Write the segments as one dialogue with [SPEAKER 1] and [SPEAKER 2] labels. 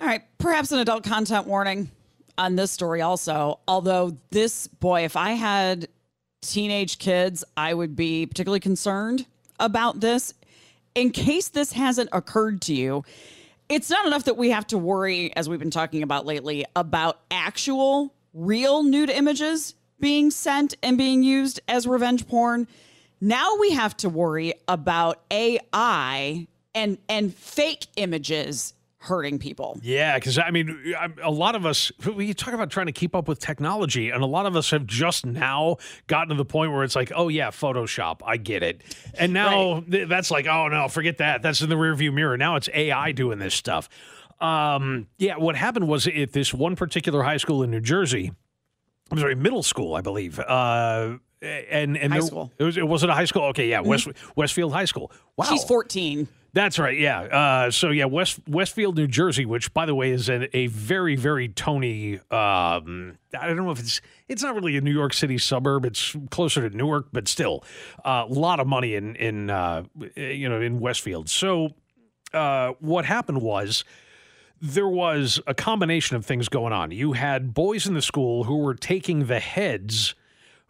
[SPEAKER 1] All right, perhaps an adult content warning on this story also. Although this boy, if I had teenage kids, I would be particularly concerned about this. In case this hasn't occurred to you, it's not enough that we have to worry, as we've been talking about lately, about actual real nude images being sent and being used as revenge porn. Now we have to worry about AI and and fake images hurting people.
[SPEAKER 2] Yeah, because I mean, a lot of us, we talk about trying to keep up with technology, and a lot of us have just now gotten to the point where it's like, oh, yeah, Photoshop, I get it. And now right. th- that's like, oh, no, forget that. That's in the rearview mirror. Now it's AI doing this stuff. Um, yeah, what happened was at this one particular high school in New Jersey, I'm sorry, middle school, I believe. Uh, and and
[SPEAKER 1] high
[SPEAKER 2] there,
[SPEAKER 1] school.
[SPEAKER 2] It was it was it a high school? Okay, yeah, West Westfield High School. Wow,
[SPEAKER 1] she's 14.
[SPEAKER 2] That's right. Yeah. Uh, so yeah, West Westfield, New Jersey, which by the way is a, a very very Tony. Um, I don't know if it's it's not really a New York City suburb. It's closer to Newark, but still a uh, lot of money in in uh, you know in Westfield. So uh, what happened was there was a combination of things going on. You had boys in the school who were taking the heads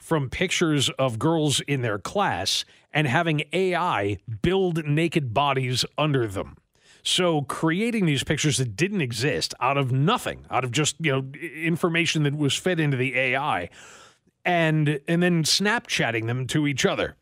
[SPEAKER 2] from pictures of girls in their class and having AI build naked bodies under them. So creating these pictures that didn't exist out of nothing, out of just, you know, information that was fed into the AI and and then Snapchatting them to each other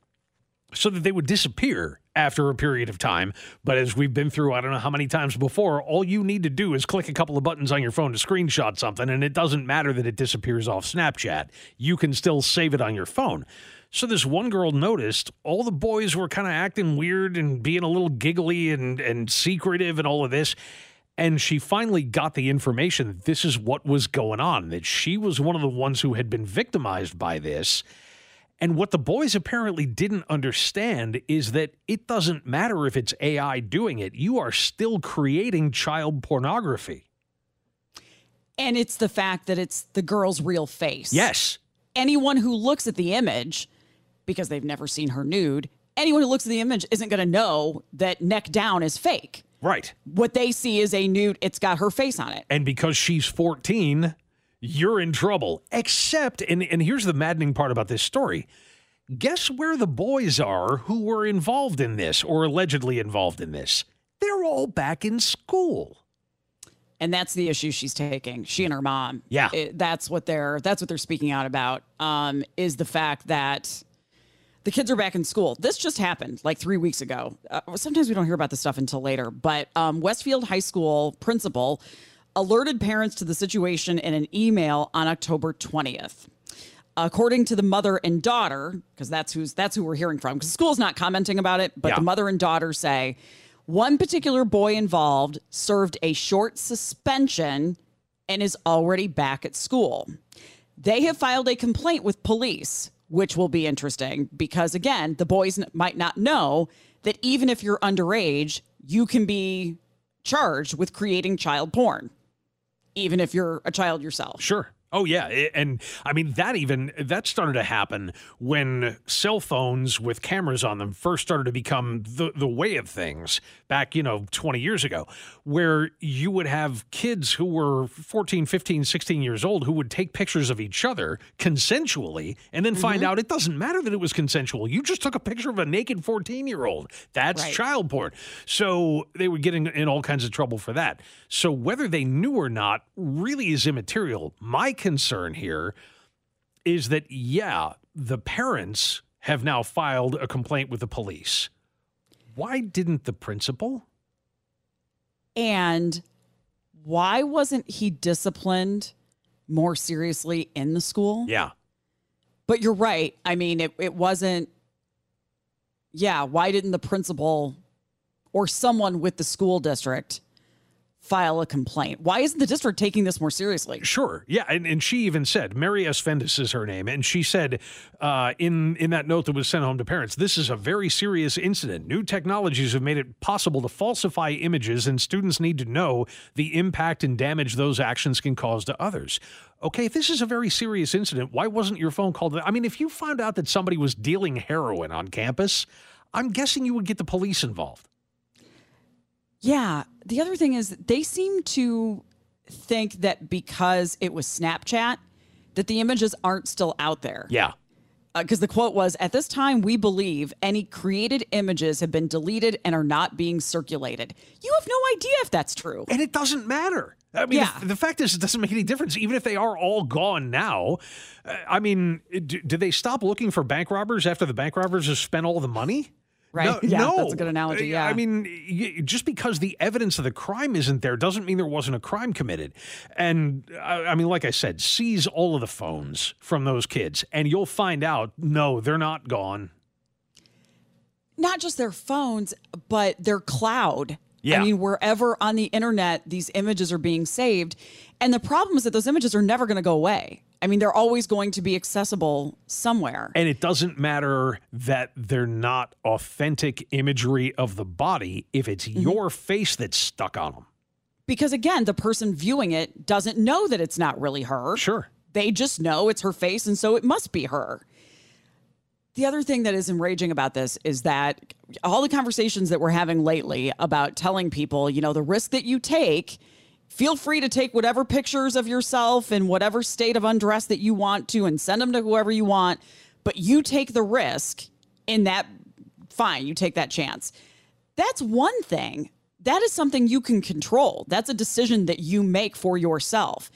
[SPEAKER 2] so that they would disappear after a period of time. But as we've been through, I don't know how many times before, all you need to do is click a couple of buttons on your phone to screenshot something, and it doesn't matter that it disappears off Snapchat. You can still save it on your phone. So this one girl noticed all the boys were kind of acting weird and being a little giggly and, and secretive and all of this. And she finally got the information that this is what was going on, that she was one of the ones who had been victimized by this and what the boys apparently didn't understand is that it doesn't matter if it's AI doing it, you are still creating child pornography.
[SPEAKER 1] And it's the fact that it's the girl's real face.
[SPEAKER 2] Yes.
[SPEAKER 1] Anyone who looks at the image, because they've never seen her nude, anyone who looks at the image isn't going to know that neck down is fake.
[SPEAKER 2] Right.
[SPEAKER 1] What they see is a nude, it's got her face on it.
[SPEAKER 2] And because she's 14, you're in trouble. Except, and, and here's the maddening part about this story guess where the boys are who were involved in this or allegedly involved in this? They're all back in school.
[SPEAKER 1] And that's the issue she's taking. She and her mom.
[SPEAKER 2] Yeah,
[SPEAKER 1] it, that's what they're that's what they're speaking out about. Um, is the fact that the kids are back in school. This just happened like three weeks ago. Uh, sometimes we don't hear about this stuff until later. But um, Westfield High School principal alerted parents to the situation in an email on October 20th. According to the mother and daughter, because that's who's that's who we're hearing from, because the school's not commenting about it, but
[SPEAKER 2] Yeah.
[SPEAKER 1] the mother and daughter say one particular boy involved served a short suspension and is already back at school. They have filed a complaint with police, which will be interesting because, again, the boys might not know that even if you're underage, you can be charged with creating child porn, even if you're a child yourself.
[SPEAKER 2] Sure. Oh yeah, and I mean that even that started to happen when cell phones with cameras on them first started to become the the way of things back, you know, 20 years ago, where you would have kids who were 14, 15, 16 years old who would take pictures of each other consensually and then find mm-hmm. out it doesn't matter that it was consensual. You just took a picture of a naked 14-year-old. That's
[SPEAKER 1] Right.
[SPEAKER 2] child porn. So they were getting in, in all kinds of trouble for that. So whether they knew or not really is immaterial. My concern here is that, yeah, the parents have now filed a complaint with the police. Why didn't the principal?
[SPEAKER 1] And why wasn't he disciplined more seriously in the school?
[SPEAKER 2] Yeah.
[SPEAKER 1] But you're right. I mean, it, it wasn't, yeah, why didn't the principal or someone with the school district file a complaint. Why isn't the district taking this more seriously?
[SPEAKER 2] Sure. Yeah. And, and she even said, Mary Asfendis is her name. And she said uh, in, in that note that was sent home to parents, this is a very serious incident. New technologies have made it possible to falsify images, and students need to know the impact and damage those actions can cause to others. Okay, if this is a very serious incident, why wasn't your phone called? I mean, if you found out that somebody was dealing heroin on campus, I'm guessing you would get the police involved.
[SPEAKER 1] Yeah. The other thing is they seem to think that because it was Snapchat, that the images aren't still out there.
[SPEAKER 2] Yeah.
[SPEAKER 1] Because uh, the quote was At this time, we believe any created images have been deleted and are not being circulated. You have no idea if that's true.
[SPEAKER 2] And it doesn't matter. I mean,
[SPEAKER 1] Yeah.
[SPEAKER 2] the, the fact is, it doesn't make any difference. Even if they are all gone now, uh, I mean, do, do they stop looking for bank robbers after the bank robbers have spent all the money?
[SPEAKER 1] Right.
[SPEAKER 2] No,
[SPEAKER 1] Yeah,
[SPEAKER 2] no.
[SPEAKER 1] that's a good analogy, uh, yeah.
[SPEAKER 2] I mean, just because the evidence of the crime isn't there doesn't mean there wasn't a crime committed. And I, I mean, like I said, seize all of the phones from those kids, and you'll find out no, they're not gone.
[SPEAKER 1] Not just their phones, but their cloud.
[SPEAKER 2] Yeah.
[SPEAKER 1] I mean, wherever on the internet these images are being saved. And the problem is that those images are never going to go away. I mean, they're always going to be accessible somewhere.
[SPEAKER 2] And it doesn't matter that they're not authentic imagery of the body if it's
[SPEAKER 1] Mm-hmm.
[SPEAKER 2] your face that's stuck on them.
[SPEAKER 1] because again, the person viewing it doesn't know that it's not really her.
[SPEAKER 2] Sure.
[SPEAKER 1] They just know it's her face, and so it must be her. The other thing that is enraging about this is that all the conversations that we're having lately about telling people, you know, the risk that you take, feel free to take whatever pictures of yourself in whatever state of undress that you want to and send them to whoever you want, but you take the risk in that, fine, you take that chance. That's one thing. That is something you can control. That's a decision that you make for yourself.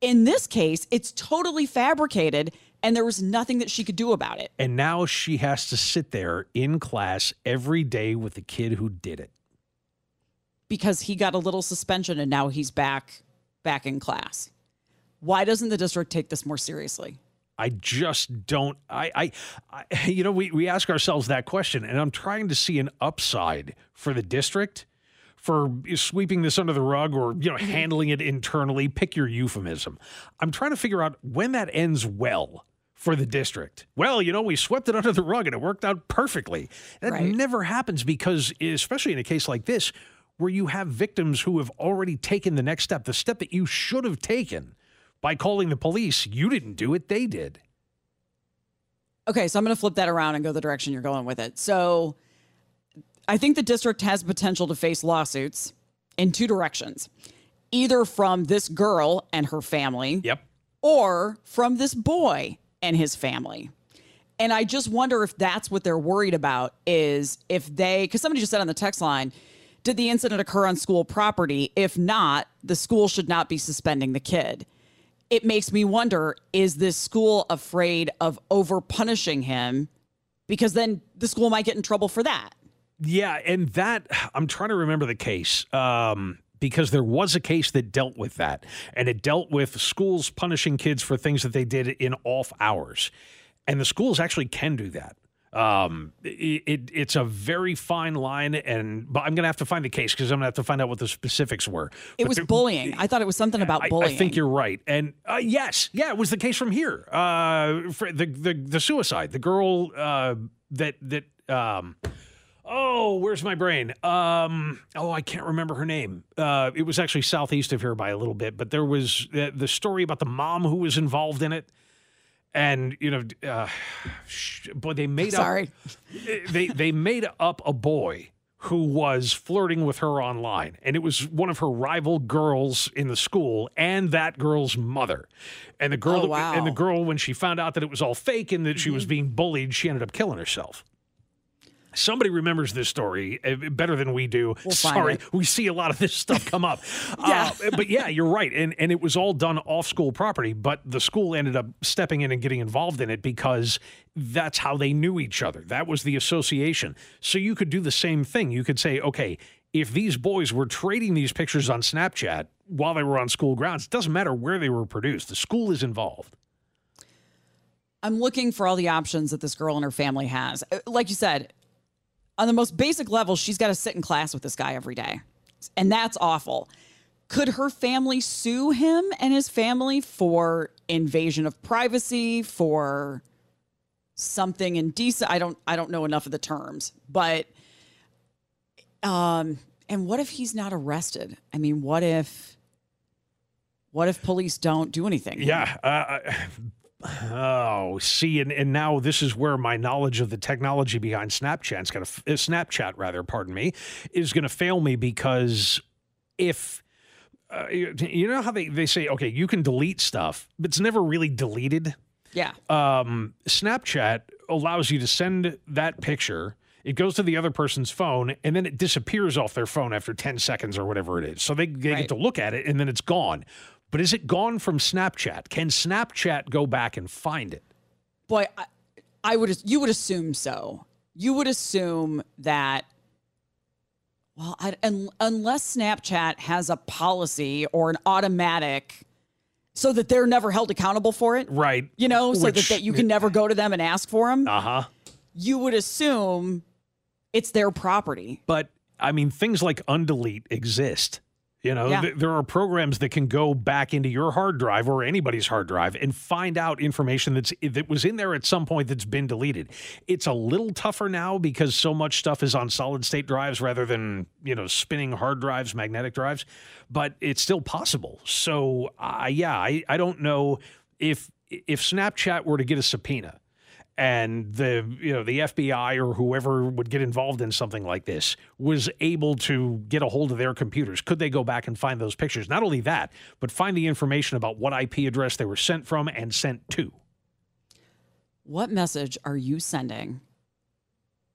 [SPEAKER 1] In this case, it's totally fabricated and there was nothing that she could do about it.
[SPEAKER 2] And now she has to sit there in class every day with the kid who did it.
[SPEAKER 1] Because he got a little suspension and now he's back back in class. Why doesn't the district take this more seriously?
[SPEAKER 2] I just don't. I, I, I, you know, we, we ask ourselves that question, and I'm trying to see an upside for the district for sweeping this under the rug or, you know, mm-hmm. handling it internally. Pick your euphemism. I'm trying to figure out when that ends well for the district. Well, you know, we swept it under the rug and it worked out perfectly. That
[SPEAKER 1] Right.
[SPEAKER 2] never happens because, especially in a case like this, where you have victims who have already taken the next step, the step that you should have taken by calling the police. You didn't do it, they did.
[SPEAKER 1] Okay, so I'm going to flip that around and go the direction you're going with it. So I think the district has potential to face lawsuits in two directions either from this girl and her family,
[SPEAKER 2] Yep.
[SPEAKER 1] or from this boy and his family. And I just wonder if that's what they're worried about is if they, because somebody just said on the text line, did the incident occur on school property? If not, the school should not be suspending the kid. It makes me wonder is this school afraid of over punishing him? Because then the school might get in trouble for that.
[SPEAKER 2] Yeah, and that I'm trying to remember the case um, because there was a case that dealt with that, and it dealt with schools punishing kids for things that they did in off hours, and the schools actually can do that. Um, it, it it's a very fine line, and but I'm gonna have to find the case because I'm gonna have to find out what the specifics were.
[SPEAKER 1] It
[SPEAKER 2] But
[SPEAKER 1] was
[SPEAKER 2] there-
[SPEAKER 1] bullying. I thought it was something about
[SPEAKER 2] I,
[SPEAKER 1] bullying.
[SPEAKER 2] I think you're right, and uh, yes, yeah, it was the case from here. Uh, for the the the suicide, the girl uh, that that um, oh, where's my brain? Um, oh, I can't remember her name. Uh, it was actually southeast of here by a little bit, but there was uh, the story about the mom who was involved in it. And you know, uh, sh- boy, they made
[SPEAKER 1] Sorry.
[SPEAKER 2] up they they made up a boy who was flirting with her online and it was one of her rival girls in the school and that girl's mother and the girl
[SPEAKER 1] Oh, wow. Mm-hmm.
[SPEAKER 2] and the girl when she found out that it was all fake and that she was being bullied she ended up killing herself Somebody remembers this story uh, better than we do.
[SPEAKER 1] find
[SPEAKER 2] Sorry, we see a lot of this stuff come up.
[SPEAKER 1] Yeah.
[SPEAKER 2] Uh, but yeah, you're right, and and it was all done off school property. But the school ended up stepping in and getting involved in it because that's how they knew each other. That was the association. So you could do the same thing. You could say, okay, if these boys were trading these pictures on Snapchat while they were on school grounds, it doesn't matter where they were produced. The school is involved.
[SPEAKER 1] I'm looking for all the options that this girl and her family has. Uh, Like you said, on the most basic level, she's got to sit in class with this guy every day. And that's awful. could her family sue him and his family for invasion of privacy, for something indecent? I don't I don't know enough of the terms, but um and what if he's not arrested? I mean, what if what if police don't do anything?
[SPEAKER 2] Yeah. Uh, oh, see, and, and now this is where my knowledge of the technology behind Snapchat's going to uh, Snapchat rather, pardon me, is going to fail me because if uh, you know how they, they say, okay, you can delete stuff, but it's never really deleted.
[SPEAKER 1] Yeah.
[SPEAKER 2] Um, Snapchat allows you to send that picture. It goes to the other person's phone and then it disappears off their phone after 10 seconds or whatever it is. So they, they
[SPEAKER 1] Right.
[SPEAKER 2] get to look at it and then it's gone. But is it gone from Snapchat? Can Snapchat go back and find it?
[SPEAKER 1] Boy, I, I would you would assume so. You would assume that well, I, un, unless Snapchat has a policy or an automatic so that they're never held accountable for it,
[SPEAKER 2] Right.
[SPEAKER 1] you know, so
[SPEAKER 2] Which-
[SPEAKER 1] that, that you can never go to them and ask for them,
[SPEAKER 2] Uh huh.
[SPEAKER 1] you would assume it's their property.
[SPEAKER 2] But I mean, things like undelete exist. You know,
[SPEAKER 1] Yeah.
[SPEAKER 2] th- there are programs that can go back into your hard drive or anybody's hard drive and find out information that's that was in there at some point that's been deleted. It's a little tougher now because so much stuff is on solid state drives rather than you know spinning hard drives, magnetic drives, but it's still possible. So, uh, yeah, I I don't know if if Snapchat were to get a subpoena and the you know the FBI or whoever would get involved in something like this was able to get a hold of their computers could they go back and find those pictures not only that but find the information about what IP address they were sent from and sent to
[SPEAKER 1] What message are you sending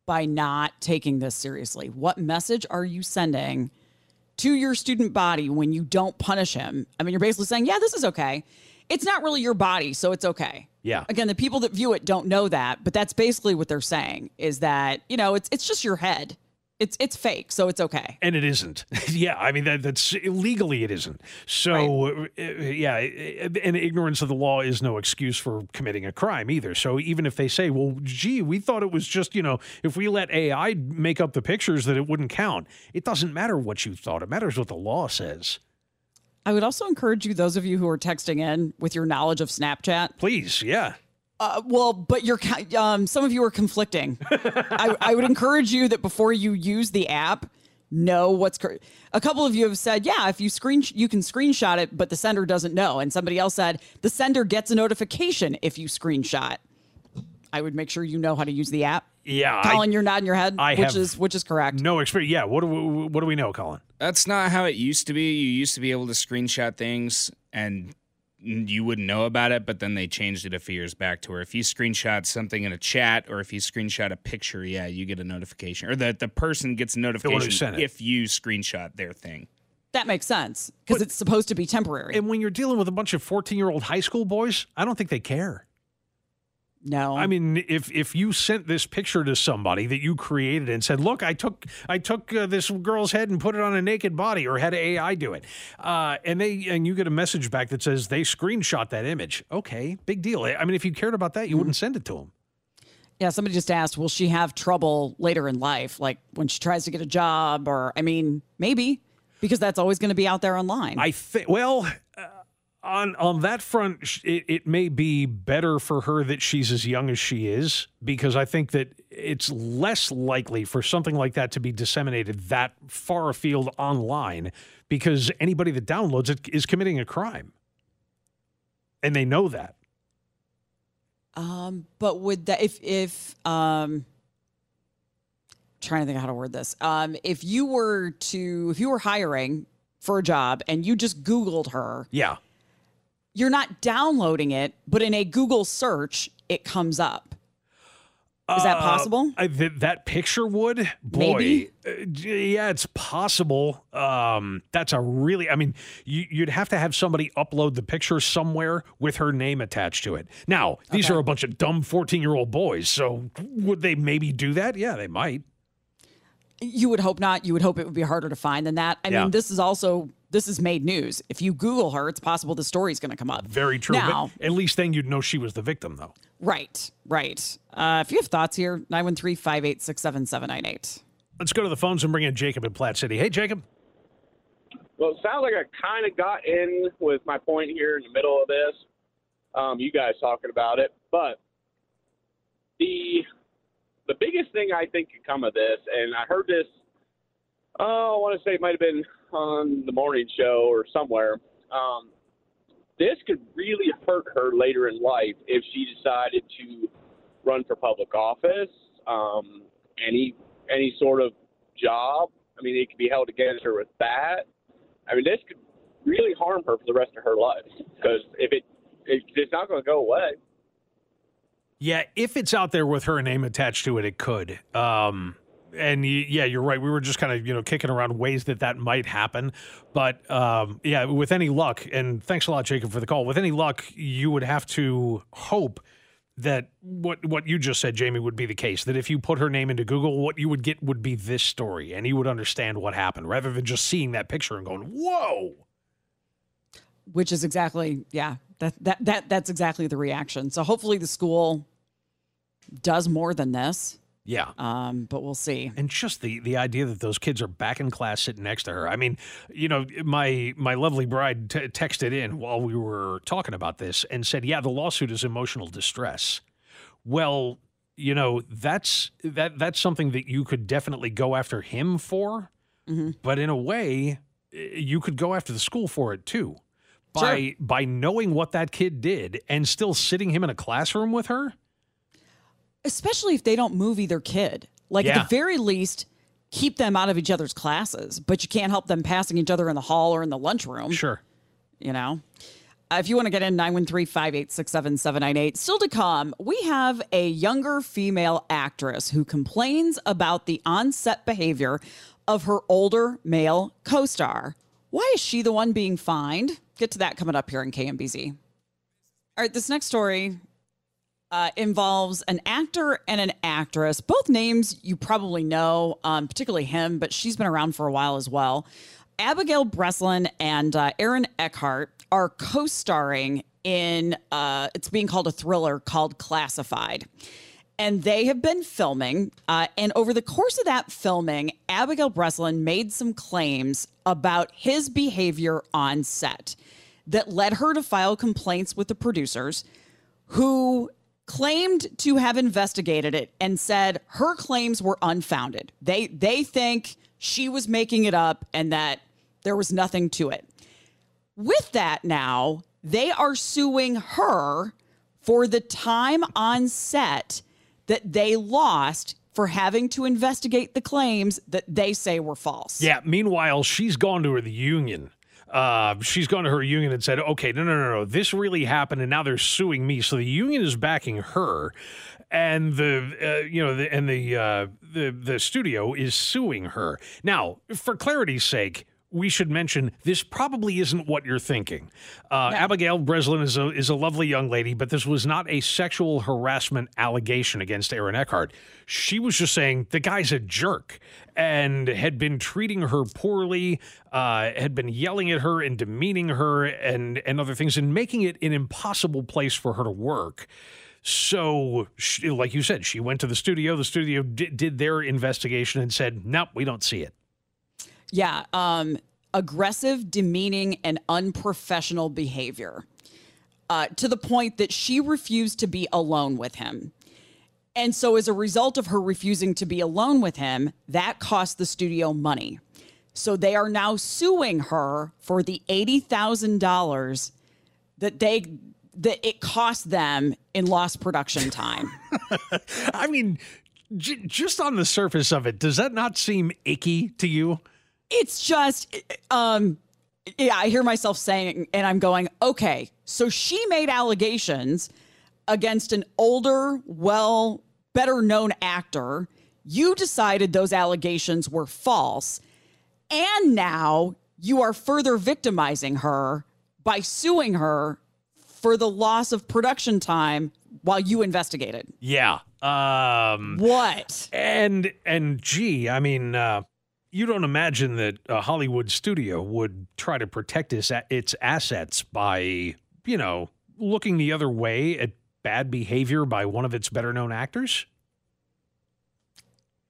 [SPEAKER 1] by not taking this seriously? What message are you sending to your student body when you don't punish him? I mean, you're basically saying, yeah, this is okay. It's not really your body, so it's okay.
[SPEAKER 2] yeah.
[SPEAKER 1] Again, the people that view it don't know that, but that's basically what they're saying is that, you know, it's it's just your head. It's it's fake, so it's okay.
[SPEAKER 2] and it isn't. Yeah i mean that, that's legally it isn't. So uh, yeah and ignorance of the law is no excuse for committing a crime either. So even if they say well gee we thought it was just you know if we let ai make up the pictures that it wouldn't count it doesn't matter what you thought. It matters what the law says
[SPEAKER 1] I would also encourage you, those of you who are texting in with your knowledge of Snapchat,
[SPEAKER 2] please yeah
[SPEAKER 1] Uh, well, but you're um, some of you are conflicting. I, I would encourage you that before you use the app, know what's. Cor- a couple of you have said, yeah, if you screen, you can screenshot it, but the sender doesn't know. And somebody else said the sender gets a notification if you screenshot. I would make sure you know how to use the app.
[SPEAKER 2] Yeah I-
[SPEAKER 1] Colin, you're nodding your head,
[SPEAKER 2] I
[SPEAKER 1] which
[SPEAKER 2] have
[SPEAKER 1] is which is correct.
[SPEAKER 2] no experience yeah what do we, what do we know colin
[SPEAKER 3] That's not how it used to be. You used to be able to screenshot things and you wouldn't know about it, but then they changed it a few years back to where if you screenshot something in a chat or if you screenshot a picture, yeah, you get a notification or that the person gets a notification if you screenshot their thing.
[SPEAKER 1] That makes sense because it's supposed to be temporary.
[SPEAKER 2] and when you're dealing with a bunch of 14 year old high school boys i don't think they care
[SPEAKER 1] no,
[SPEAKER 2] I mean, if if you sent this picture to somebody that you created and said, "Look, I took I took uh, this girl's head and put it on a naked body," or had AI do it, uh, and they and you get a message back that says they screenshot that image, okay, big deal. I mean, if you cared about that, you wouldn't send it to them.
[SPEAKER 1] Yeah, somebody just asked, will she have trouble later in life, like when she tries to get a job? Or, I mean, maybe because that's always going to be out there online.
[SPEAKER 2] I think. Well, uh, on on that front, it, it may be better for her that she's as young as she is, because I think that it's less likely for something like that to be disseminated that far afield online, because anybody that downloads it is committing a crime, and they know that.
[SPEAKER 1] um, but would that if if um, trying to think of how to word this, um, if you were to if you were hiring for a job and you just Googled her,
[SPEAKER 2] Yeah.
[SPEAKER 1] You're not downloading it, but in a Google search, it comes up. Is that
[SPEAKER 2] Uh,
[SPEAKER 1] possible?
[SPEAKER 2] I, th- that picture would boy
[SPEAKER 1] Maybe.
[SPEAKER 2] uh, yeah it's possible um that's a really i mean you, you'd have to have somebody upload the picture somewhere with her name attached to it now these
[SPEAKER 1] Okay.
[SPEAKER 2] are a bunch of dumb 14 year old boys so would they maybe do that yeah they might
[SPEAKER 1] You would hope not. You would hope it would be harder to find than that. I
[SPEAKER 2] Yeah.
[SPEAKER 1] mean, this is also this is made news. If you Google her, it's possible the story's going to come up.
[SPEAKER 2] very true but
[SPEAKER 1] Now,
[SPEAKER 2] at least then you'd know she was the victim though
[SPEAKER 1] right, right. Uh, if you have thoughts here, 913-586-7798.
[SPEAKER 2] let's go to the phones and bring in jacob in Platte City hey jacob
[SPEAKER 4] Well, it sounds like I kind of got in with my point here in the middle of this. Um, you guys talking about it, but the the biggest thing I think could come of this, and I heard this. Oh, I want to say it might have been on the morning show or somewhere. Um, this could really hurt her later in life if she decided to run for public office, um, any any sort of job. I mean, it could be held against her with that. I mean, this could really harm her for the rest of her life because if it, it it's not going to go away.
[SPEAKER 2] Yeah, if it's out there with her name attached to it, it could. Um, and yeah, you're right. We were just kind of you know kicking around ways that that might happen, but um, yeah, with any luck, and thanks a lot, Jacob, for the call. With any luck, you would have to hope that what what you just said, Jamie, would be the case. That if you put her name into Google, what you would get would be this story, and you would understand what happened, rather than just seeing that picture and going, "Whoa."
[SPEAKER 1] which is exactly yeah that that that that's exactly the reaction. So hopefully the school does more than this.
[SPEAKER 2] Yeah.
[SPEAKER 1] Um, but we'll see.
[SPEAKER 2] and just the the idea that those kids are back in class sitting next to her. I mean, you know, my my lovely bride t- texted in while we were talking about this and said, "Yeah, the lawsuit is emotional distress." Well, you know, that's that that's something that you could definitely go after him for, but in a way, eh, you could go after the school for it too. By by knowing what that kid did and still sitting him in a classroom with her.
[SPEAKER 1] Especially if they don't move either kid. Like
[SPEAKER 2] Yeah.
[SPEAKER 1] at the very least, keep them out of each other's classes, but you can't help them passing each other in the hall or in the lunchroom.
[SPEAKER 2] Sure.
[SPEAKER 1] you know uh, if you want to get in 913-586-7798 still to come we have a younger female actress who complains about the on-set behavior of her older male co-star why is she the one being fined get to that coming up here in kmbz all right this next story uh, involves an actor and an actress. Both names you probably know, um, particularly him, but she's been around for a while as well. Abigail Breslin and uh, Aaron Eckhart are co starring in, uh, it's being called a thriller called Classified. And they have been filming. Uh, and over the course of that filming, Abigail Breslin made some claims about his behavior on set that led her to file complaints with the producers who claimed to have investigated it and said her claims were unfounded. They they think she was making it up and that there was nothing to it. With that now, they are suing her for the time on set that they lost for having to investigate the claims that they say were false.
[SPEAKER 2] Yeah. Meanwhile, she's gone to the union. Uh, she's gone to her union and said, "Okay, no, no, no, no, this really happened, and now they're suing me." So the union is backing her, and the uh, you know, the, and the uh, the the studio is suing her. Now, for clarity's sake. We should mention this probably isn't what you're thinking. Uh, Abigail Breslin is a is a lovely young lady, but this was not a sexual harassment allegation against Aaron Eckhart. She was just saying the guy's a jerk and had been treating her poorly, uh, had been yelling at her and demeaning her and and other things, and making it an impossible place for her to work. So, she, like you said, she went to the studio. The studio did, did their investigation and said, "Nope, we don't see it."
[SPEAKER 1] Yeah, um, aggressive, demeaning, and unprofessional behavior uh, to the point that she refused to be alone with him. And so, as a result of her refusing to be alone with him, that cost the studio money. So, they are now suing her for the $80,000 that they that it cost them in lost production time.
[SPEAKER 2] I mean, j- just on the surface of it, does that not seem icky to you?
[SPEAKER 1] It's just um yeah i hear myself saying and i'm going okay so she made allegations against an older well better known actor. You decided those allegations were false. And now you are further victimizing her by suing her for the loss of production time while you investigated.
[SPEAKER 2] Yeah. Um,
[SPEAKER 1] what?
[SPEAKER 2] and and gee, I mean, uh, you don't imagine that a Hollywood studio would try to protect its its assets by you know looking the other way at bad behavior by one of its better known actors.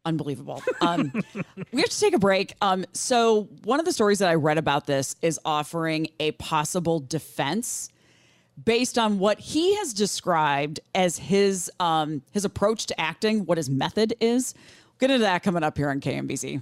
[SPEAKER 1] Unbelievable. Um, we have to take a break. Um, so, one of the stories that I read about this is offering a possible defense based on what he has described as his um, his approach to acting, what his method is. We'll get into that coming up here on KMBZ.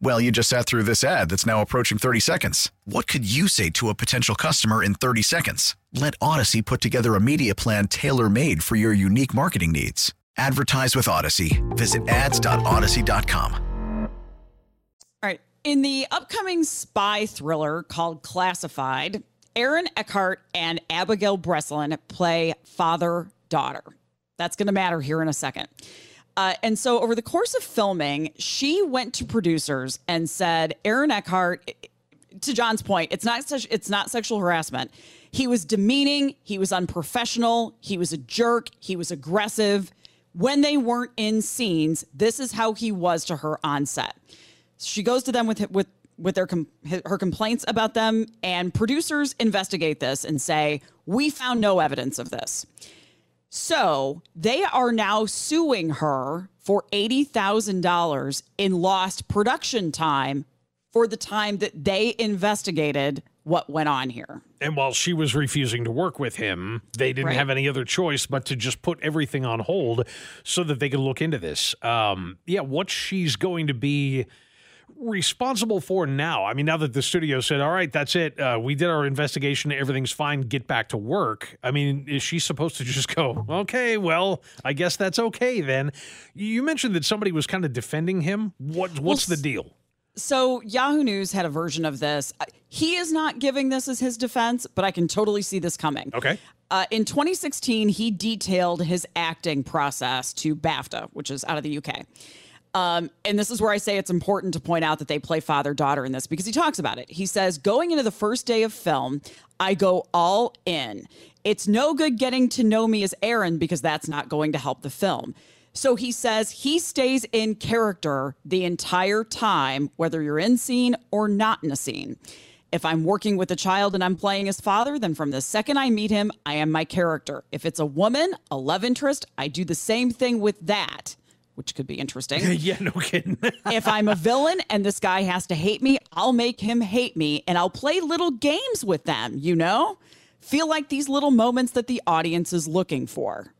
[SPEAKER 5] Well, you just sat through this ad that's now approaching 30 seconds. What could you say to a potential customer in 30 seconds? Let Audacy put together a media plan tailor made for your unique marketing needs. Advertise with Audacy. Visit ads.audacy.com.
[SPEAKER 1] All right. In the upcoming spy thriller called Classified, Aaron Eckhart and Abigail Breslin play father daughter. That's going to matter here in a second. Uh, and so, over the course of filming, she went to producers and said, "Aaron Eckhart." To John's point, it's not it's not sexual harassment. He was demeaning. He was unprofessional. He was a jerk. He was aggressive. When they weren't in scenes, this is how he was to her on set. She goes to them with with with their her complaints about them, and producers investigate this and say, "We found no evidence of this." So they are now suing her for $80,000 in lost production time for the time that they investigated what went on here.
[SPEAKER 2] And while she was refusing to work with him, they didn't
[SPEAKER 1] Right.
[SPEAKER 2] have any other choice but to just put everything on hold so that they could look into this. Um, yeah, what she's going to be responsible for now. I mean, now that the studio said, all right, that's it. Uh, we did our investigation. Everything's fine. Get back to work. I mean, is she supposed to just go, okay, well, I guess that's okay then? You mentioned that somebody was kind of defending him. What, what's the deal?
[SPEAKER 1] So Yahoo News had a version of this. He is not giving this as his defense, but I can totally see this coming.
[SPEAKER 2] Okay.
[SPEAKER 1] Uh, in 2016, he detailed his acting process to BAFTA, which is out of the UK. Um, and this is where I say it's important to point out that they play father daughter in this because he talks about it. He says, Going into the first day of film, I go all in. It's no good getting to know me as Aaron because that's not going to help the film. So he says he stays in character the entire time, whether you're in scene or not in a scene. If I'm working with a child and I'm playing his father, then from the second I meet him, I am my character. If it's a woman, a love interest, I do the same thing with that, which could be interesting.
[SPEAKER 2] yeah, no kidding.
[SPEAKER 1] if I'm a villain and this guy has to hate me, I'll make him hate me and I'll play little games with them, you know? Feel like these little moments that the audience is looking for.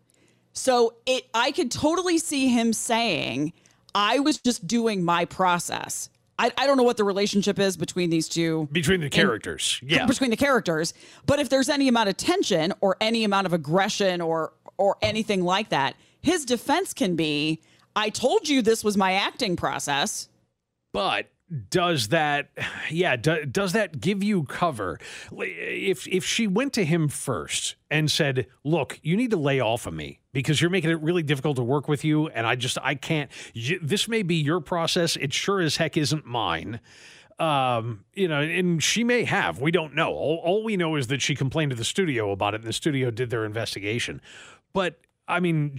[SPEAKER 1] So it I could totally see him saying, I was just doing my process. I, I don't know what the relationship is between these two
[SPEAKER 2] Between the characters. Yeah.
[SPEAKER 1] between the characters. But if there's any amount of tension or any amount of aggression or or anything like that, his defense can be, I told you this was my acting process.
[SPEAKER 2] But does that, yeah, do, does that give you cover? If if she went to him first and said, "Look, you need to lay off of me because you're making it really difficult to work with you, and I just I can't. This may be your process. It sure as heck isn't mine." Um, you know, and she may have. We don't know. All, all we know is that she complained to the studio about it, and the studio did their investigation. But I mean,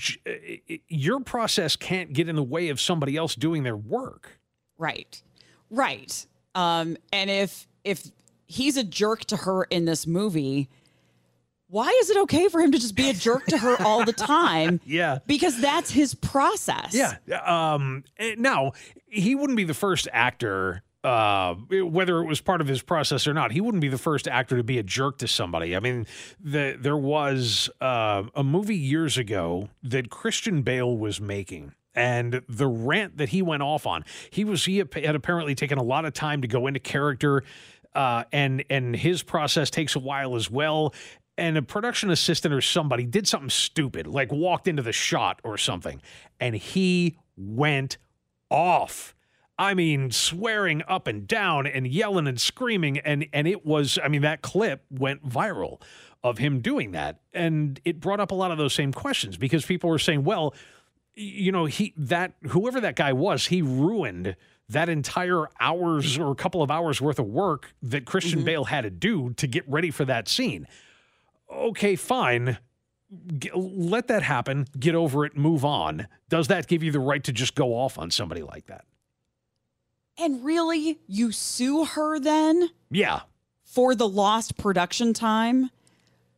[SPEAKER 2] your process can't get in the way of somebody else doing their work.
[SPEAKER 1] Right. Right. Um, and if if he's a jerk to her in this movie, why is it okay for him to just be a jerk to her all the time?
[SPEAKER 2] Yeah.
[SPEAKER 1] Because that's his process.
[SPEAKER 2] Yeah. Um, eh, now, he wouldn't be the first actor, uh, whether it was part of his process or not, he wouldn't be the first actor to be a jerk to somebody. I mean, the, there was uh, a movie years ago that Christian Bale was making. And the rant that he went off on, he was he had apparently taken a lot of time to go into character, uh, and and his process takes a while as well. and a production assistant or somebody did something stupid, like walked into the shot or something, and he went off. I mean, swearing up and down and yelling and screaming. And, and it was, I mean, that clip went viral of him doing that. And it brought up a lot of those same questions because people were saying, well, you know, he, that, whoever that guy was, he ruined that entire hours or a couple of hours worth of work that Christian mm-hmm. Bale had to do to get ready for that scene. Okay, fine. G- let that happen, get over it, move on. Does that give you the right to just go off on somebody like that?
[SPEAKER 1] And really, you sue her then
[SPEAKER 2] Yeah.
[SPEAKER 1] for the lost production time?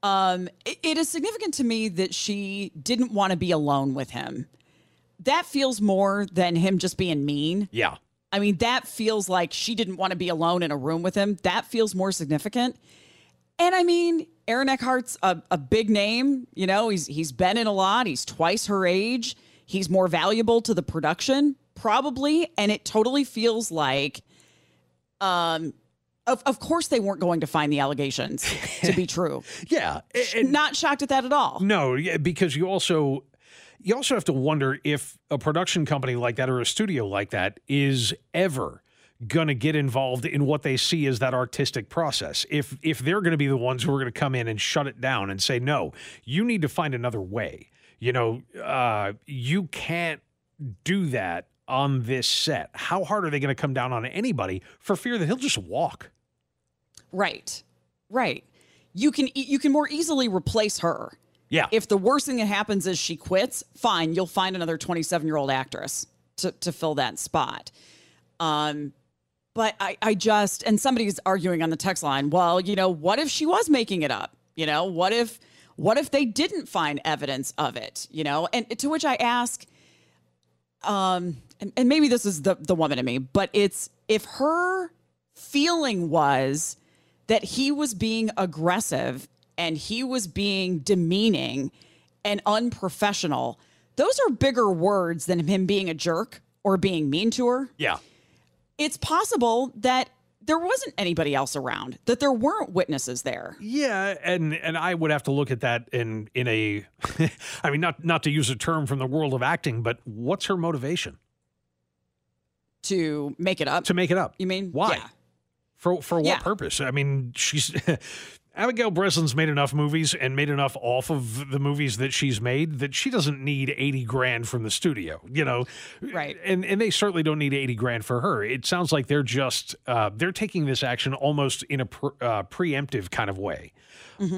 [SPEAKER 1] Um, it- it is significant to me that she didn't want to be alone with him. That feels more than him just being mean.
[SPEAKER 2] Yeah.
[SPEAKER 1] I mean, that feels like she didn't want to be alone in a room with him. That feels more significant. And I mean, Aaron Eckhart's a, a big name. You know, he's he's been in a lot. He's twice her age. He's more valuable to the production, probably. And it totally feels like, um, of of course they weren't going to find the allegations to be true.
[SPEAKER 2] Yeah. and-
[SPEAKER 1] Not shocked at that at all.
[SPEAKER 2] no, because you also you also have to wonder if a production company like that or a studio like that is ever going to get involved in what they see as that artistic process. If if they're going to be the ones who are going to come in and shut it down and say no, you need to find another way. You know, uh, you can't do that on this set. How hard are they going to come down on anybody for fear that he'll just walk?
[SPEAKER 1] Right, right. You can you can more easily replace her.
[SPEAKER 2] Yeah.
[SPEAKER 1] if the worst thing that happens is she quits, fine, you'll find another 27 year old actress to, to fill that spot. Um, but I, I just, and somebody's arguing on the text line, well, you know, what if she was making it up? You know, what if, what if they didn't find evidence of it? You know, and to which I ask, um, and, and maybe this is the, the woman in me, but it's if her feeling was that he was being aggressive and he was being demeaning and unprofessional, those are bigger words than him being a jerk or being mean to her.
[SPEAKER 2] Yeah.
[SPEAKER 1] It's possible that there wasn't anybody else around, that there weren't witnesses there.
[SPEAKER 2] Yeah, and and I would have to look at that in in a I mean not not to use a term from the world of acting, but what's her motivation
[SPEAKER 1] to make it up.
[SPEAKER 2] to make it up?
[SPEAKER 1] You mean?
[SPEAKER 2] Why?
[SPEAKER 1] Yeah.
[SPEAKER 2] For for what
[SPEAKER 1] Yeah.
[SPEAKER 2] purpose? I mean, she's Abigail Breslin's made enough movies and made enough off of the movies that she's made that she doesn't need 80 grand from the studio, you know.
[SPEAKER 1] Right.
[SPEAKER 2] And and they certainly don't need 80 grand for her. It sounds like they're just uh, they're taking this action almost in a pre- uh, preemptive kind of way.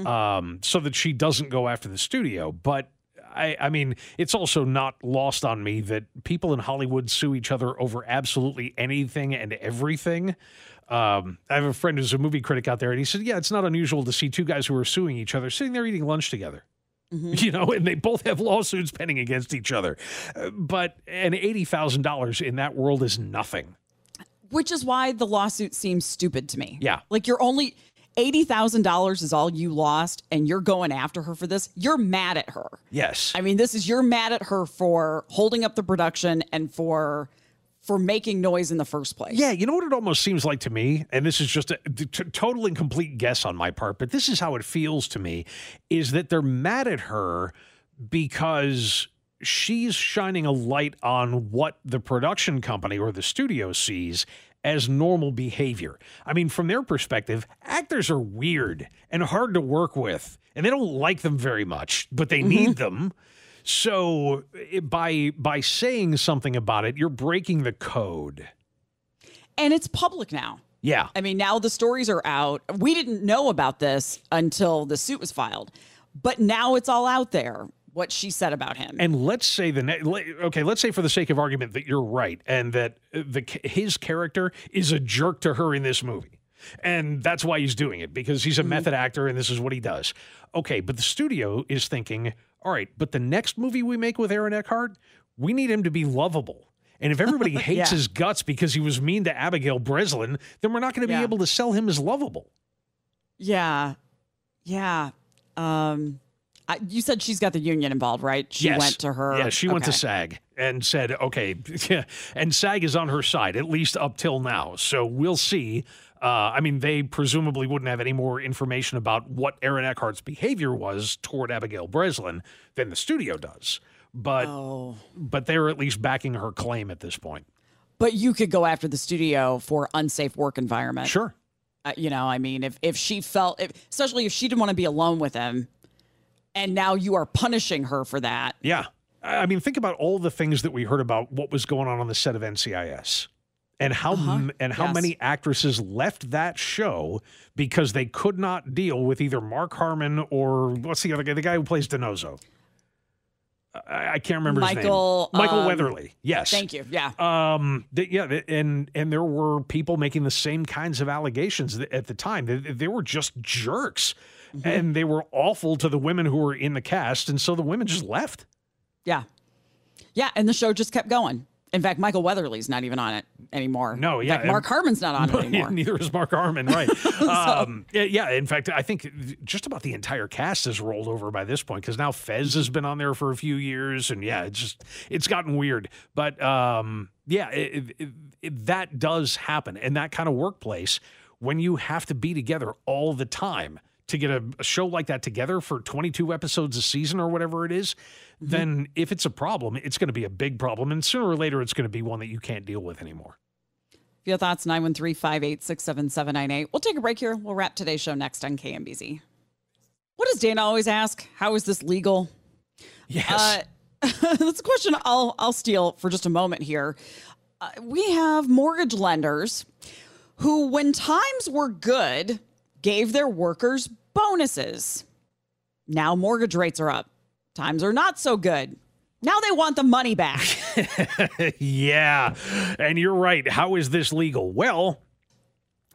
[SPEAKER 2] Um, so that she doesn't go after the studio, but I, I mean, it's also not lost on me that people in Hollywood sue each other over absolutely anything and everything. Um, I have a friend who's a movie critic out there, and he said, "Yeah, it's not unusual to see two guys who are suing each other sitting there eating lunch together." You know, and they both have lawsuits pending against each other. Uh, but an eighty thousand dollars in that world is nothing.
[SPEAKER 1] Which is why the lawsuit seems stupid to me.
[SPEAKER 2] Yeah.
[SPEAKER 1] Like you're only $80,000 is all you lost and you're going after her for this. You're mad at her.
[SPEAKER 2] Yes,
[SPEAKER 1] I mean, this is you're mad at her for holding up the production and for for making noise in the first place.
[SPEAKER 2] Yeah, you know what it almost seems like to me, and this is just a t- total and complete guess on my part, but this is how it feels to me: is that they're mad at her because she's shining a light on what the production company or the studio sees as normal behavior. I mean, from their perspective, actors are weird and hard to work with, and they don't like them very much, but they mm-hmm. need them. So it, by by saying something about it, you're breaking the code.
[SPEAKER 1] And it's public now.
[SPEAKER 2] Yeah.
[SPEAKER 1] I mean, now the stories are out. We didn't know about this until the suit was filed. But now it's all out there what she said about him.
[SPEAKER 2] And let's say the ne- okay, let's say for the sake of argument that you're right and that uh, the his character is a jerk to her in this movie. And that's why he's doing it because he's a method actor and this is what he does. Okay, but the studio is thinking, all right, but the next movie we make with Aaron Eckhart, we need him to be lovable. And if everybody hates
[SPEAKER 1] Yeah.
[SPEAKER 2] his guts because he was mean to Abigail Breslin, then we're not going to be
[SPEAKER 1] Yeah.
[SPEAKER 2] able to sell him as lovable.
[SPEAKER 1] yeah. Yeah. Um You said she's got the union involved, right? She
[SPEAKER 2] Yes.
[SPEAKER 1] went to her.
[SPEAKER 2] Yeah, she went to SAG and said, okay, yeah, and SAG is on her side, at least up till now. So we'll see Uh, I mean, they presumably wouldn't have any more information about what Aaron Eckhart's behavior was toward Abigail Breslin than the studio does. But
[SPEAKER 1] Oh.
[SPEAKER 2] but they're at least backing her claim at this point.
[SPEAKER 1] But you could go after the studio for unsafe work environment.
[SPEAKER 2] Sure.
[SPEAKER 1] Uh, you know, I mean, if if she felt, if, especially if she didn't want to be alone with him, and now you are punishing her for that.
[SPEAKER 2] Yeah. I mean, think about all the things that we heard about what was going on on the set of NCIS. And how m and how
[SPEAKER 1] Yes.
[SPEAKER 2] many actresses left that show because they could not deal with either Mark Harmon or what's the other guy? The guy who plays DiNozzo. I, I can't remember
[SPEAKER 1] Michael,
[SPEAKER 2] his name. Michael
[SPEAKER 1] um,
[SPEAKER 2] Weatherly. Yes.
[SPEAKER 1] Thank you. Yeah.
[SPEAKER 2] Um. yeah. And and there were people making the same kinds of allegations at the time. They, they were just jerks,
[SPEAKER 1] Mm-hmm.
[SPEAKER 2] and they were awful to the women who were in the cast, and so the women just left.
[SPEAKER 1] Yeah. Yeah. And the show just kept going. In fact, Michael Weatherly's not even on it anymore.
[SPEAKER 2] No, yeah,
[SPEAKER 1] fact, Mark Harmon's not on it anymore.
[SPEAKER 2] Neither is Mark Harmon, right? um, yeah, in fact, I think just about the entire cast has rolled over by this point because now Fez has been on there for a few years, and yeah, it's just it's gotten weird. But um, yeah, it, it, it, that does happen, and that kind of workplace when you have to be together all the time to get a, a show like that together for 22 episodes a season or whatever it is, then if it's a problem, it's going to be a big problem, and sooner or later, it's going to be one that you can't deal with anymore.
[SPEAKER 1] Your thoughts, 913 586 7798. We'll take a break here. We'll wrap today's show next on KMBZ. What does Dana always ask? How is this legal?
[SPEAKER 2] Yes.
[SPEAKER 1] Uh, that's a question I'll I'll steal for just a moment here. Uh, we have mortgage lenders who, when times were good, gave their workers bonuses. Now mortgage rates are up. Times are not so good. Now they want the money back.
[SPEAKER 2] yeah. And you're right. How is this legal? Well,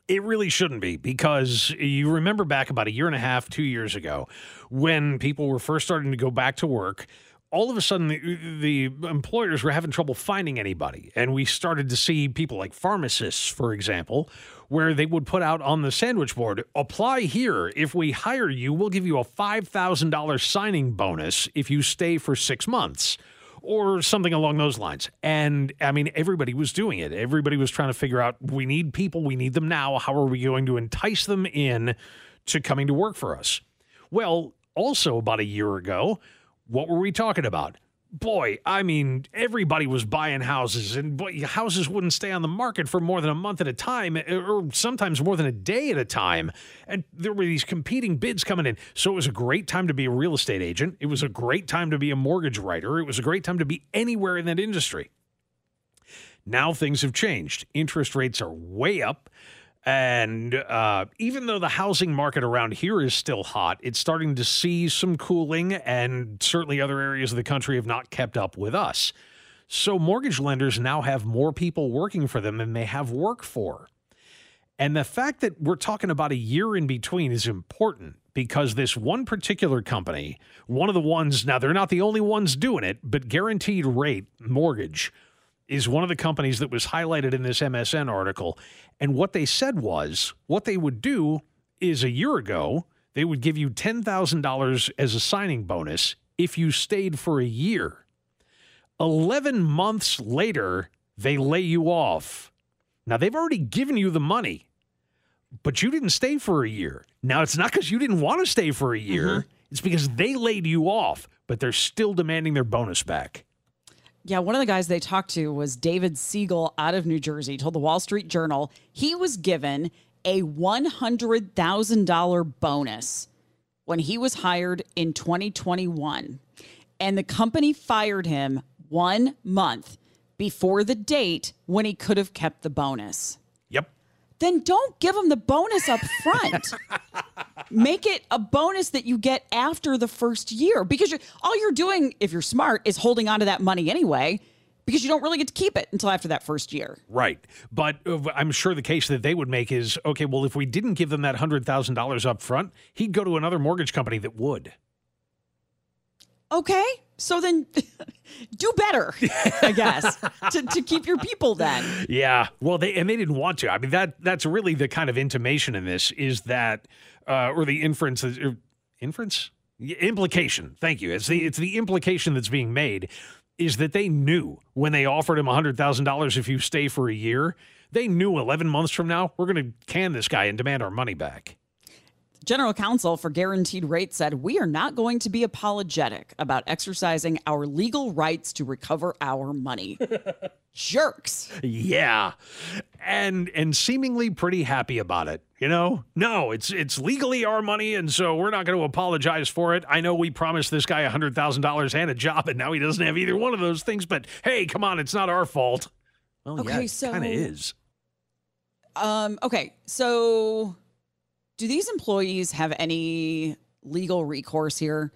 [SPEAKER 2] it really shouldn't be because you remember back about a year and a half, two years ago, when people were first starting to go back to work. All of a sudden, the, the employers were having trouble finding anybody. And we started to see people like pharmacists, for example, where they would put out on the sandwich board apply here. If we hire you, we'll give you a $5,000 signing bonus if you stay for six months or something along those lines. And I mean, everybody was doing it. Everybody was trying to figure out we need people, we need them now. How are we going to entice them in to coming to work for us? Well, also about a year ago, what were we talking about? Boy, I mean, everybody was buying houses, and boy, houses wouldn't stay on the market for more than a month at a time, eh, or sometimes more than a day at a time. And there were these competing bids coming in. So it was a great time to be a real estate agent. It was a great time to be a mortgage writer. It was a great time to be anywhere in that industry. Now things have changed. Interest rates are way up. And uh, even though the housing market around here is still hot, it's starting to see some cooling, and certainly other areas of the country have not kept up with us. So mortgage lenders now have more people working for them than they have work for. And the fact that we're talking about a year in between is important because this one particular company, one of the ones, now they're not the only ones doing it, but Guaranteed Rate Mortgage is one of the companies that was highlighted in this MSN article. And what they said was what they would do is a year ago, they would give you $10,000 as a signing bonus if you stayed for a year. 11 months later, they lay you off. Now, they've already given you the money, but you didn't stay for a year. Now, it's not because you didn't want to stay for a year, mm-hmm. it's because they laid you off, but they're still demanding their bonus back.
[SPEAKER 1] Yeah, one of the guys they talked to was David Siegel out of New Jersey. Told the Wall Street Journal he was given a $100,000 bonus when he was hired in 2021. And the company fired him one month before the date when he could have kept the bonus. Then don't give them the bonus up front. Make it a bonus that you get after the first year because you're, all you're doing, if you're smart, is holding on to that money anyway because you don't really get to keep it until after that first year.
[SPEAKER 2] Right. But uh, I'm sure the case that they would make is okay, well, if we didn't give them that $100,000 up front, he'd go to another mortgage company that would.
[SPEAKER 1] Okay, so then do better, I guess, to, to keep your people then.
[SPEAKER 2] Yeah. Well, they and they didn't want to. I mean, that that's really the kind of intimation in this is that, uh, or the inference, or inference, implication. Thank you. It's the it's the implication that's being made is that they knew when they offered him hundred thousand dollars if you stay for a year They knew 11 months from now, we're going to can this guy and demand our money back.
[SPEAKER 1] General counsel for Guaranteed Rate said, We are not going to be apologetic about exercising our legal rights to recover our money. Jerks.
[SPEAKER 2] Yeah. And and seemingly pretty happy about it. You know? No, it's it's legally our money and so we're not going to apologize for it. I know we promised this guy $100,000 and a job and now he doesn't have either one of those things, but hey, come on, it's not our fault. Well,
[SPEAKER 1] Okay,
[SPEAKER 2] yeah, it
[SPEAKER 1] so-
[SPEAKER 2] kind of is.
[SPEAKER 1] Um, okay, so do these employees have any legal recourse here?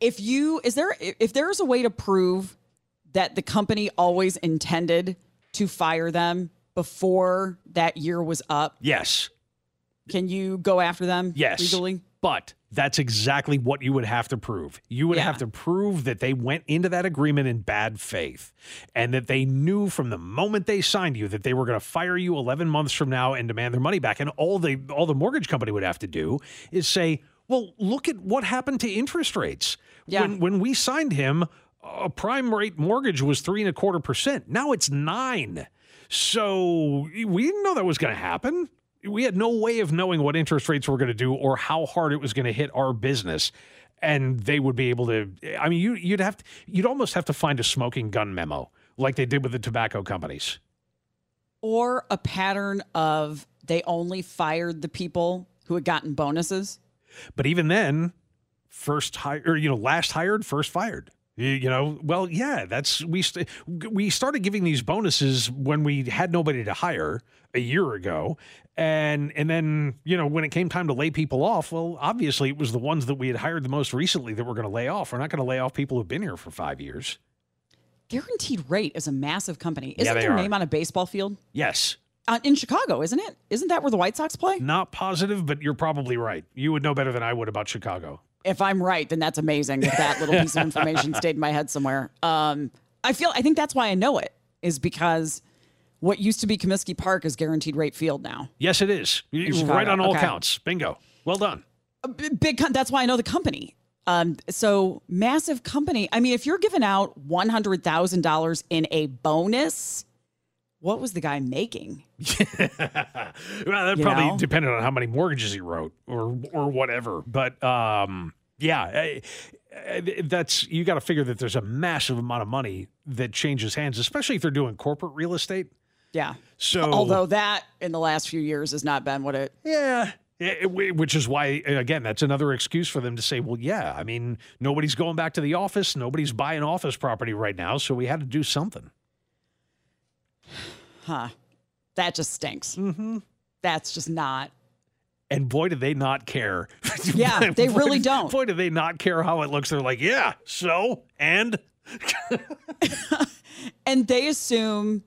[SPEAKER 1] If you is there if there's a way to prove that the company always intended to fire them before that year was up,
[SPEAKER 2] Yes.
[SPEAKER 1] can you go after them
[SPEAKER 2] Yes.
[SPEAKER 1] legally?
[SPEAKER 2] But that's exactly what you would have to prove. You would
[SPEAKER 1] Yeah.
[SPEAKER 2] have to prove that they went into that agreement in bad faith and that they knew from the moment they signed you that they were going to fire you 11 months from now and demand their money back. And all the all the mortgage company would have to do is say, "Well, look at what happened to interest rates.
[SPEAKER 1] Yeah.
[SPEAKER 2] When when we signed him, a prime rate mortgage was three and a quarter percent. Now it's nine. So we didn't know that was going to happen. We had no way of knowing what interest rates were going to do or how hard it was going to hit our business. And they would be able to. I mean, you, you'd have to. You'd almost have to find a smoking gun memo like they did with the tobacco companies.
[SPEAKER 1] Or a pattern of they only fired the people who had gotten bonuses?
[SPEAKER 2] But even then, first hired, or you know, last hired, first fired. You, know, well, yeah, that's we st- we started giving these bonuses when we had nobody to hire a year ago, and and then you know when it came time to lay people off, well, obviously it was the ones that we had hired the most recently that we're going to lay off. We're not going to lay off people who've been here for five years.
[SPEAKER 1] Guaranteed Rate is a massive company. Isn't
[SPEAKER 2] they
[SPEAKER 1] their
[SPEAKER 2] are.
[SPEAKER 1] name on a baseball field?
[SPEAKER 2] Yes,
[SPEAKER 1] Uh, in Chicago, isn't it? Isn't that where the White Sox play?
[SPEAKER 2] not positive, but you're probably right. You would know better than I would about Chicago.
[SPEAKER 1] If I'm right, then that's amazing. That that little piece of information stayed in my head somewhere. Um, I feel I think that's why I know it is because what used to be Comiskey Park is Guaranteed Rate Field now.
[SPEAKER 2] Yes, it is. Right on all
[SPEAKER 1] okay.
[SPEAKER 2] counts. Bingo. Well done.
[SPEAKER 1] B- big that's why I know the company. Um, so massive company. I mean, if you're giving out one hundred thousand dollars in a bonus, what was the guy making?
[SPEAKER 2] well, that
[SPEAKER 1] You
[SPEAKER 2] probably
[SPEAKER 1] know?
[SPEAKER 2] depended on how many mortgages he wrote or or whatever. But um, yeah, I- I- that's you got to figure that there's a massive amount of money that changes hands, especially if they're doing corporate real estate.
[SPEAKER 1] Yeah.
[SPEAKER 2] So,
[SPEAKER 1] Although that in the last few years has not been what it.
[SPEAKER 2] yeah. it- it- which is why, again, that's another excuse for them to say, well, yeah, I mean, nobody's going back to the office. Nobody's buying office property right now. So we had to do something.
[SPEAKER 1] Huh. That just stinks. Mm-hmm. That's just not.
[SPEAKER 2] And boy, do they not care.
[SPEAKER 1] Yeah, they
[SPEAKER 2] Boy,
[SPEAKER 1] really don't.
[SPEAKER 2] Boy, do they not care how it looks. They're like, yeah, so, and
[SPEAKER 1] And they assume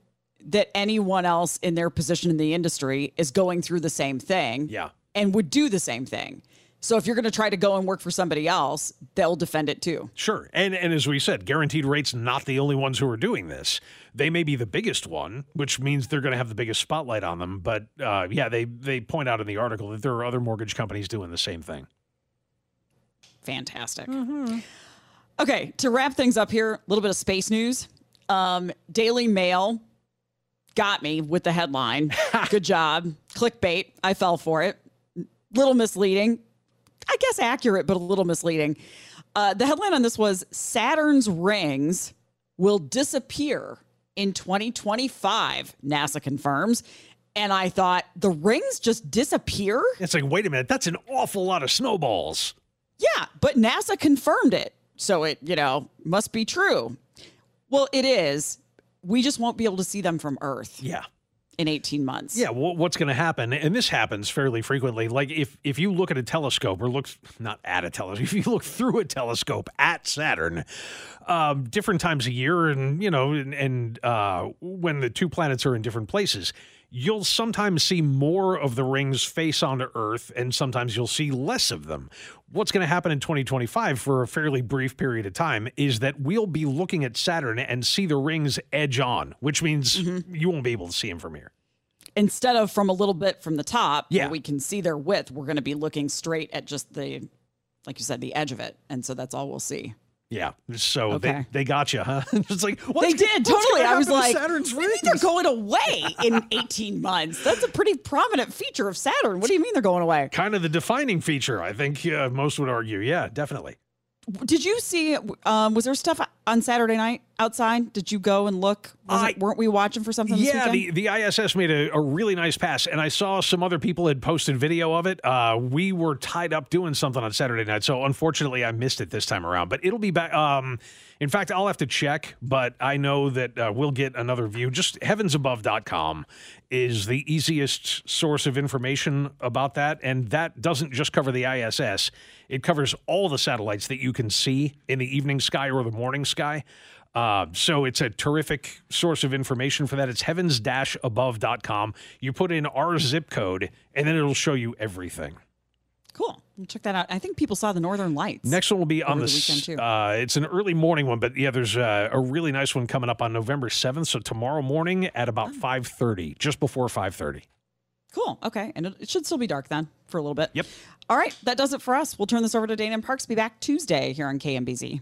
[SPEAKER 1] that anyone else in their position in the industry is going through the same thing
[SPEAKER 2] yeah.
[SPEAKER 1] and would do the same thing. So if you're going to try to go and work for somebody else, they'll defend it too.
[SPEAKER 2] Sure. And and as we said, Guaranteed Rate's not the only ones who are doing this. They may be the biggest one, which means they're going to have the biggest spotlight on them. But uh, yeah, they they point out in the article that there are other mortgage companies doing the same thing.
[SPEAKER 1] Fantastic. Okay, to wrap things up here, a little bit of space news. Um, Daily Mail got me with the headline. Good job. Clickbait. I fell for it. Little misleading. I guess accurate, but a little misleading. Uh, the headline on this was Saturn's rings will disappear in 2025, NASA confirms. And I thought, the rings just disappear?
[SPEAKER 2] It's like, wait a minute, that's an awful lot of snowballs.
[SPEAKER 1] Yeah, but NASA confirmed it. So it, you know, must be true. Well, it is. We just won't be able to see them from Earth
[SPEAKER 2] Yeah.
[SPEAKER 1] In 18 months.
[SPEAKER 2] Yeah, wh- what's going to happen, and this happens fairly frequently. Like if if you look at a telescope, or look not at a telescope, if you look through a telescope at Saturn, um, different times a year, and you know, and, and uh, when the two planets are in different places, you'll sometimes see more of the rings face onto Earth, and sometimes you'll see less of them. What's going to happen in 2025 for a fairly brief period of time is that we'll be looking at Saturn and see the rings edge on, which means mm-hmm. you won't be able to see them from here.
[SPEAKER 1] Instead of from a little bit from the top,
[SPEAKER 2] Yeah.
[SPEAKER 1] we can see their width, we're going to be looking straight at just the, like you said, the edge of it. And so that's all we'll see.
[SPEAKER 2] Yeah. So
[SPEAKER 1] Okay.
[SPEAKER 2] they, they got you, huh? it's like,
[SPEAKER 1] they did totally. I was like,
[SPEAKER 2] Saturn's
[SPEAKER 1] "What do you mean
[SPEAKER 2] rings?"
[SPEAKER 1] they're going away in 18 months. That's a pretty prominent feature of Saturn. What do you mean they're going away?
[SPEAKER 2] kind of the defining feature, I think uh, most would argue. Yeah, definitely.
[SPEAKER 1] Did you see? Um, was there stuff on Saturday night outside? Did you go and look?
[SPEAKER 2] I-
[SPEAKER 1] it, weren't we watching for something?
[SPEAKER 2] Yeah, the, the ISS made a, a really nice pass, and I saw some other people had posted video of it. Uh, we were tied up doing something on Saturday night, so unfortunately I missed it this time around. But it'll be back. Um, in fact, I'll have to check, but I know that uh, we'll get another view. Just heavensabove.com is the easiest source of information about that, and that doesn't just cover the ISS. It covers all the satellites that you can see in the evening sky or the morning sky. Uh, so it's a terrific source of information for that. It's heavens-above.com. You put in our zip code, and then it'll show you everything.
[SPEAKER 1] cool. Check that out. I think people saw the Northern Lights.
[SPEAKER 2] Next one will be on the,
[SPEAKER 1] the weekend, too.
[SPEAKER 2] Uh, it's an early morning one, but yeah, there's uh, a really nice one coming up on November 7th. So tomorrow morning at about
[SPEAKER 1] Oh.
[SPEAKER 2] 5:30, just before 5:30.
[SPEAKER 1] Cool. Okay. And it, it should still be dark then for a little bit.
[SPEAKER 2] Yep.
[SPEAKER 1] All right. That does it for us. We'll turn this over to Dana and Parks. Be back Tuesday here on KMBZ.